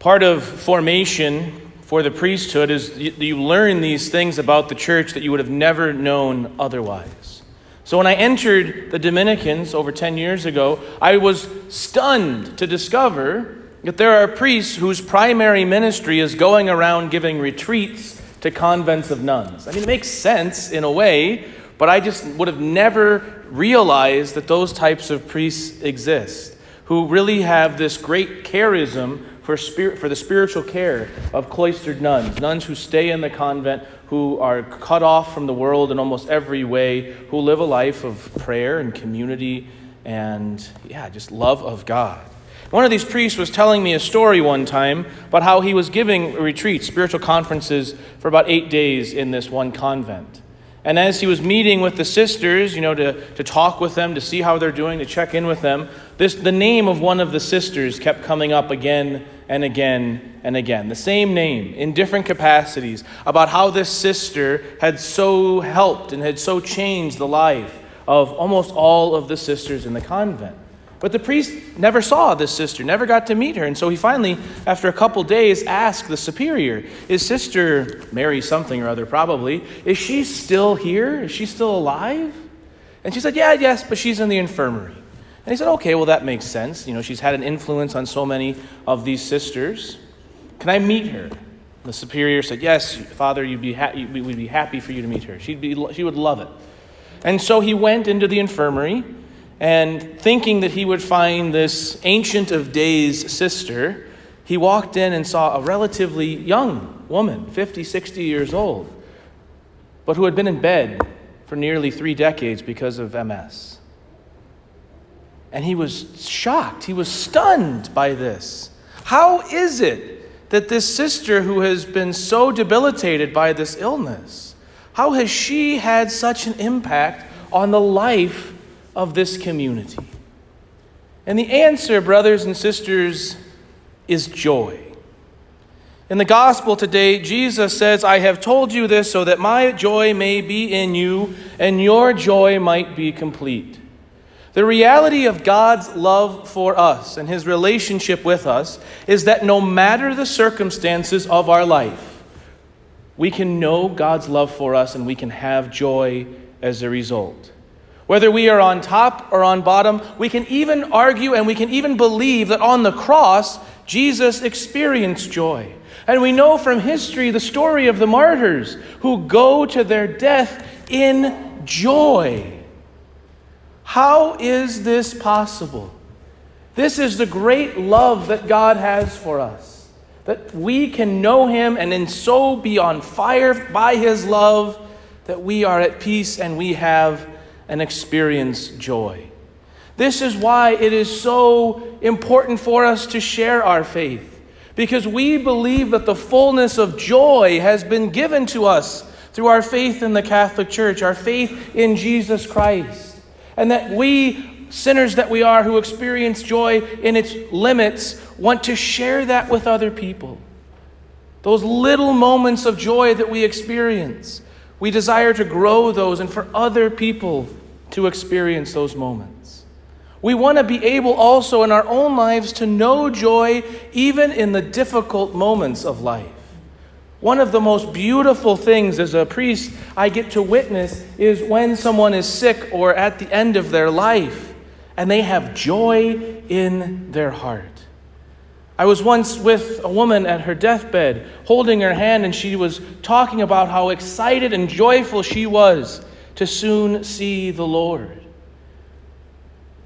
Part of formation for the priesthood is you learn these things about the church that you would have never known otherwise. So when I entered the Dominicans over 10 years ago, I was stunned to discover that there are priests whose primary ministry is going around giving retreats to convents of nuns. I mean, it makes sense in a way, but I just would have never realized that those types of priests exist who really have this great charism for, spirit, for the spiritual care of cloistered nuns, nuns who stay in the convent, who are cut off from the world in almost every way, who live a life of prayer and community and, yeah, just love of God. One of these priests was telling me a story one time about how he was giving retreats, spiritual conferences, for about eight days in this one convent. And as he was meeting with the sisters, you know, to, to talk with them, to see how they're doing, to check in with them, this, the name of one of the sisters kept coming up again and again and again. The same name in different capacities about how this sister had so helped and had so changed the life of almost all of the sisters in the convent. But the priest never saw this sister, never got to meet her. And so he finally, after a couple days, asked the superior, Is sister Mary something or other, probably, is she still here? Is she still alive? And she said, Yeah, yes, but she's in the infirmary. And he said, Okay, well, that makes sense. You know, she's had an influence on so many of these sisters. Can I meet her? The superior said, Yes, Father, you'd be ha- we'd be happy for you to meet her. She'd be, she would love it. And so he went into the infirmary and thinking that he would find this Ancient of Days sister, he walked in and saw a relatively young woman, 50, 60 years old, but who had been in bed for nearly three decades because of MS. And he was shocked. He was stunned by this. How is it that this sister, who has been so debilitated by this illness, how has she had such an impact on the life of this community? And the answer, brothers and sisters, is joy. In the gospel today, Jesus says, I have told you this so that my joy may be in you and your joy might be complete. The reality of God's love for us and his relationship with us is that no matter the circumstances of our life, we can know God's love for us and we can have joy as a result. Whether we are on top or on bottom, we can even argue and we can even believe that on the cross, Jesus experienced joy. And we know from history the story of the martyrs who go to their death in joy. How is this possible? This is the great love that God has for us. That we can know Him and in so be on fire by His love that we are at peace and we have and experience joy. This is why it is so important for us to share our faith, because we believe that the fullness of joy has been given to us through our faith in the Catholic Church, our faith in Jesus Christ, and that we, sinners that we are who experience joy in its limits, want to share that with other people. Those little moments of joy that we experience, we desire to grow those and for other people to experience those moments. We want to be able also in our own lives to know joy even in the difficult moments of life. One of the most beautiful things as a priest I get to witness is when someone is sick or at the end of their life and they have joy in their heart. I was once with a woman at her deathbed, holding her hand, and she was talking about how excited and joyful she was to soon see the Lord.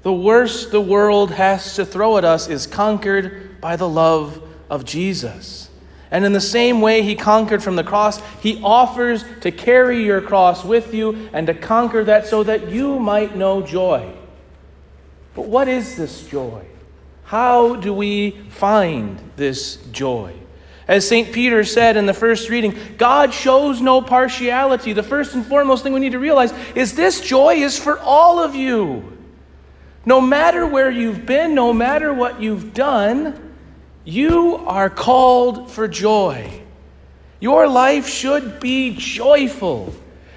The worst the world has to throw at us is conquered by the love of Jesus. And in the same way he conquered from the cross, he offers to carry your cross with you and to conquer that so that you might know joy. But what is this joy? How do we find this joy? As St. Peter said in the first reading, God shows no partiality. The first and foremost thing we need to realize is this joy is for all of you. No matter where you've been, no matter what you've done, you are called for joy. Your life should be joyful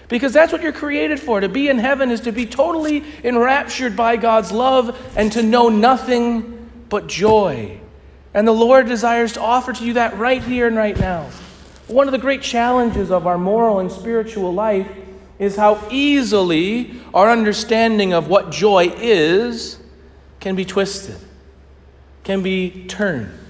because that's what you're created for. To be in heaven is to be totally enraptured by God's love and to know nothing but joy And the Lord desires to offer to you that right here and right now. One of the great challenges of our moral and spiritual life is how easily our understanding of what joy is can be twisted, can be turned.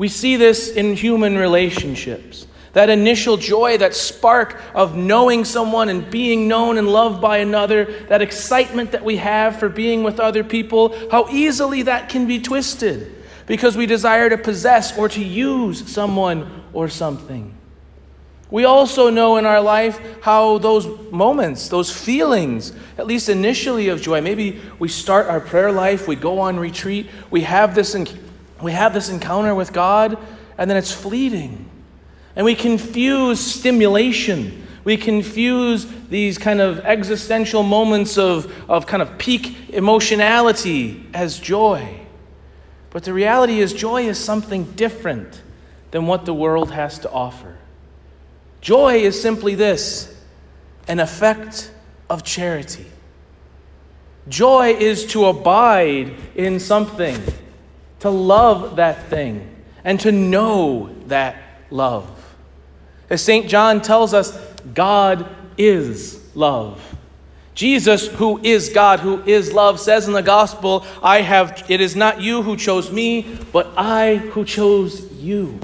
We see this in human relationships. That initial joy, that spark of knowing someone and being known and loved by another, that excitement that we have for being with other people, how easily that can be twisted because we desire to possess or to use someone or something. We also know in our life how those moments, those feelings, at least initially of joy, maybe we start our prayer life, we go on retreat, we have this, we have this encounter with God, and then it's fleeting. And we confuse stimulation. We confuse these kind of existential moments of, of kind of peak emotionality as joy. But the reality is, joy is something different than what the world has to offer. Joy is simply this an effect of charity. Joy is to abide in something, to love that thing, and to know that love. As St. John tells us, God is love. Jesus, who is God, who is love, says in the gospel, I have it is not you who chose me, but I who chose you.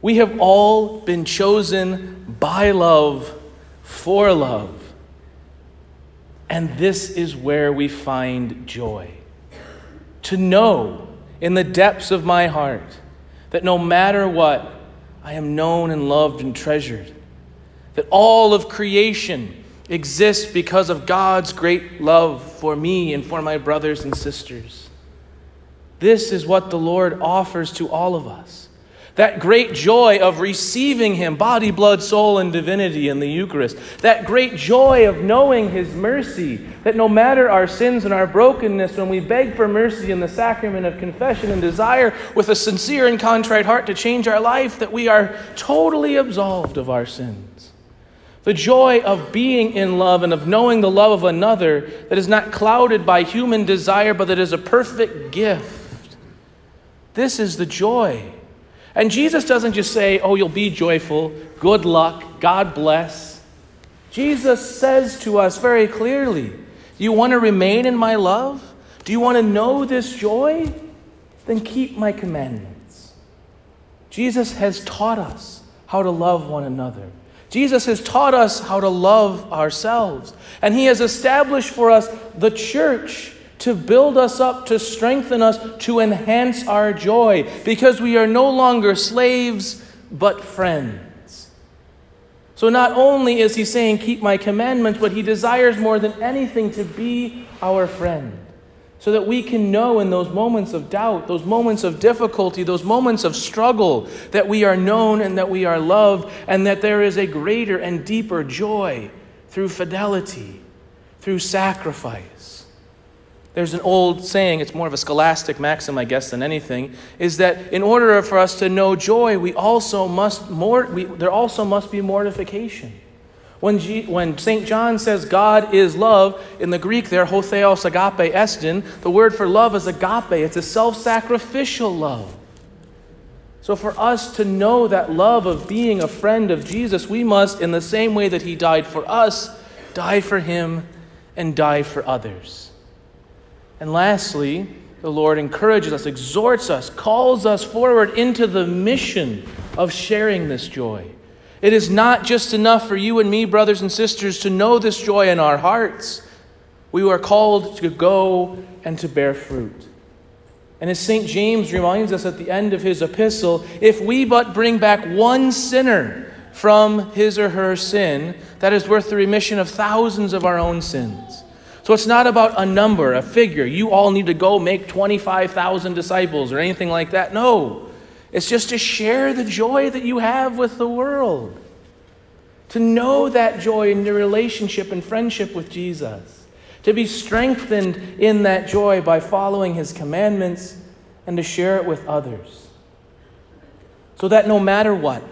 We have all been chosen by love for love. And this is where we find joy. To know in the depths of my heart that no matter what, I am known and loved and treasured. That all of creation exists because of God's great love for me and for my brothers and sisters. This is what the Lord offers to all of us. That great joy of receiving Him, body, blood, soul, and divinity in the Eucharist. That great joy of knowing His mercy, that no matter our sins and our brokenness, when we beg for mercy in the sacrament of confession and desire with a sincere and contrite heart to change our life, that we are totally absolved of our sins. The joy of being in love and of knowing the love of another that is not clouded by human desire, but that is a perfect gift. This is the joy and Jesus doesn't just say, Oh, you'll be joyful, good luck, God bless. Jesus says to us very clearly, Do you want to remain in my love? Do you want to know this joy? Then keep my commandments. Jesus has taught us how to love one another. Jesus has taught us how to love ourselves. And he has established for us the church to build us up, to strengthen us, to enhance our joy, because we are no longer slaves, but friends. So, not only is he saying, Keep my commandments, but he desires more than anything to be our friend. So that we can know in those moments of doubt, those moments of difficulty, those moments of struggle, that we are known and that we are loved, and that there is a greater and deeper joy through fidelity, through sacrifice there's an old saying, it's more of a scholastic maxim, I guess, than anything, is that in order for us to know joy, we also must more, we, there also must be mortification. When, G, when St. John says God is love, in the Greek there, ho theos agape estin, the word for love is agape. It's a self sacrificial love. So, for us to know that love of being a friend of Jesus, we must, in the same way that He died for us, die for Him and die for others. And lastly, the Lord encourages us, exhorts us, calls us forward into the mission of sharing this joy. It is not just enough for you and me, brothers and sisters, to know this joy in our hearts. We are called to go and to bear fruit. And as St. James reminds us at the end of his epistle, if we but bring back one sinner from his or her sin, that is worth the remission of thousands of our own sins. So it's not about a number, a figure. You all need to go make 25,000 disciples or anything like that. No. It's just to share the joy that you have with the world. To know that joy in your relationship and friendship with Jesus. To be strengthened in that joy by following his commandments and to share it with others. So that no matter what,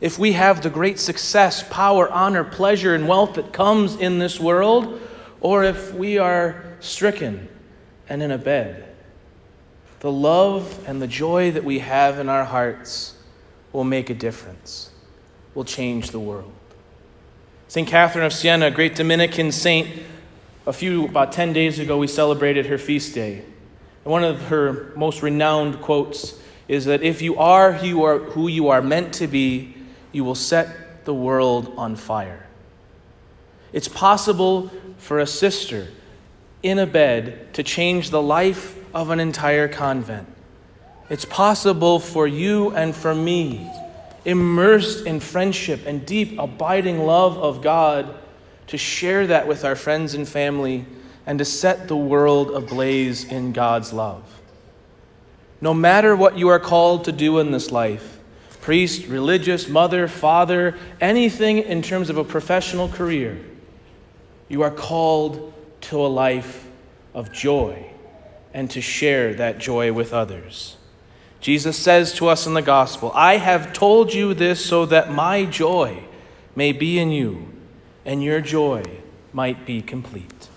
if we have the great success, power, honor, pleasure, and wealth that comes in this world, or if we are stricken and in a bed, the love and the joy that we have in our hearts will make a difference, will change the world. St. Catherine of Siena, a great Dominican saint, a few, about 10 days ago, we celebrated her feast day. And one of her most renowned quotes is that if you are who you are, who you are meant to be, you will set the world on fire. It's possible for a sister in a bed to change the life of an entire convent. It's possible for you and for me, immersed in friendship and deep, abiding love of God, to share that with our friends and family and to set the world ablaze in God's love. No matter what you are called to do in this life priest, religious, mother, father, anything in terms of a professional career you are called to a life of joy and to share that joy with others. Jesus says to us in the gospel, I have told you this so that my joy may be in you and your joy might be complete.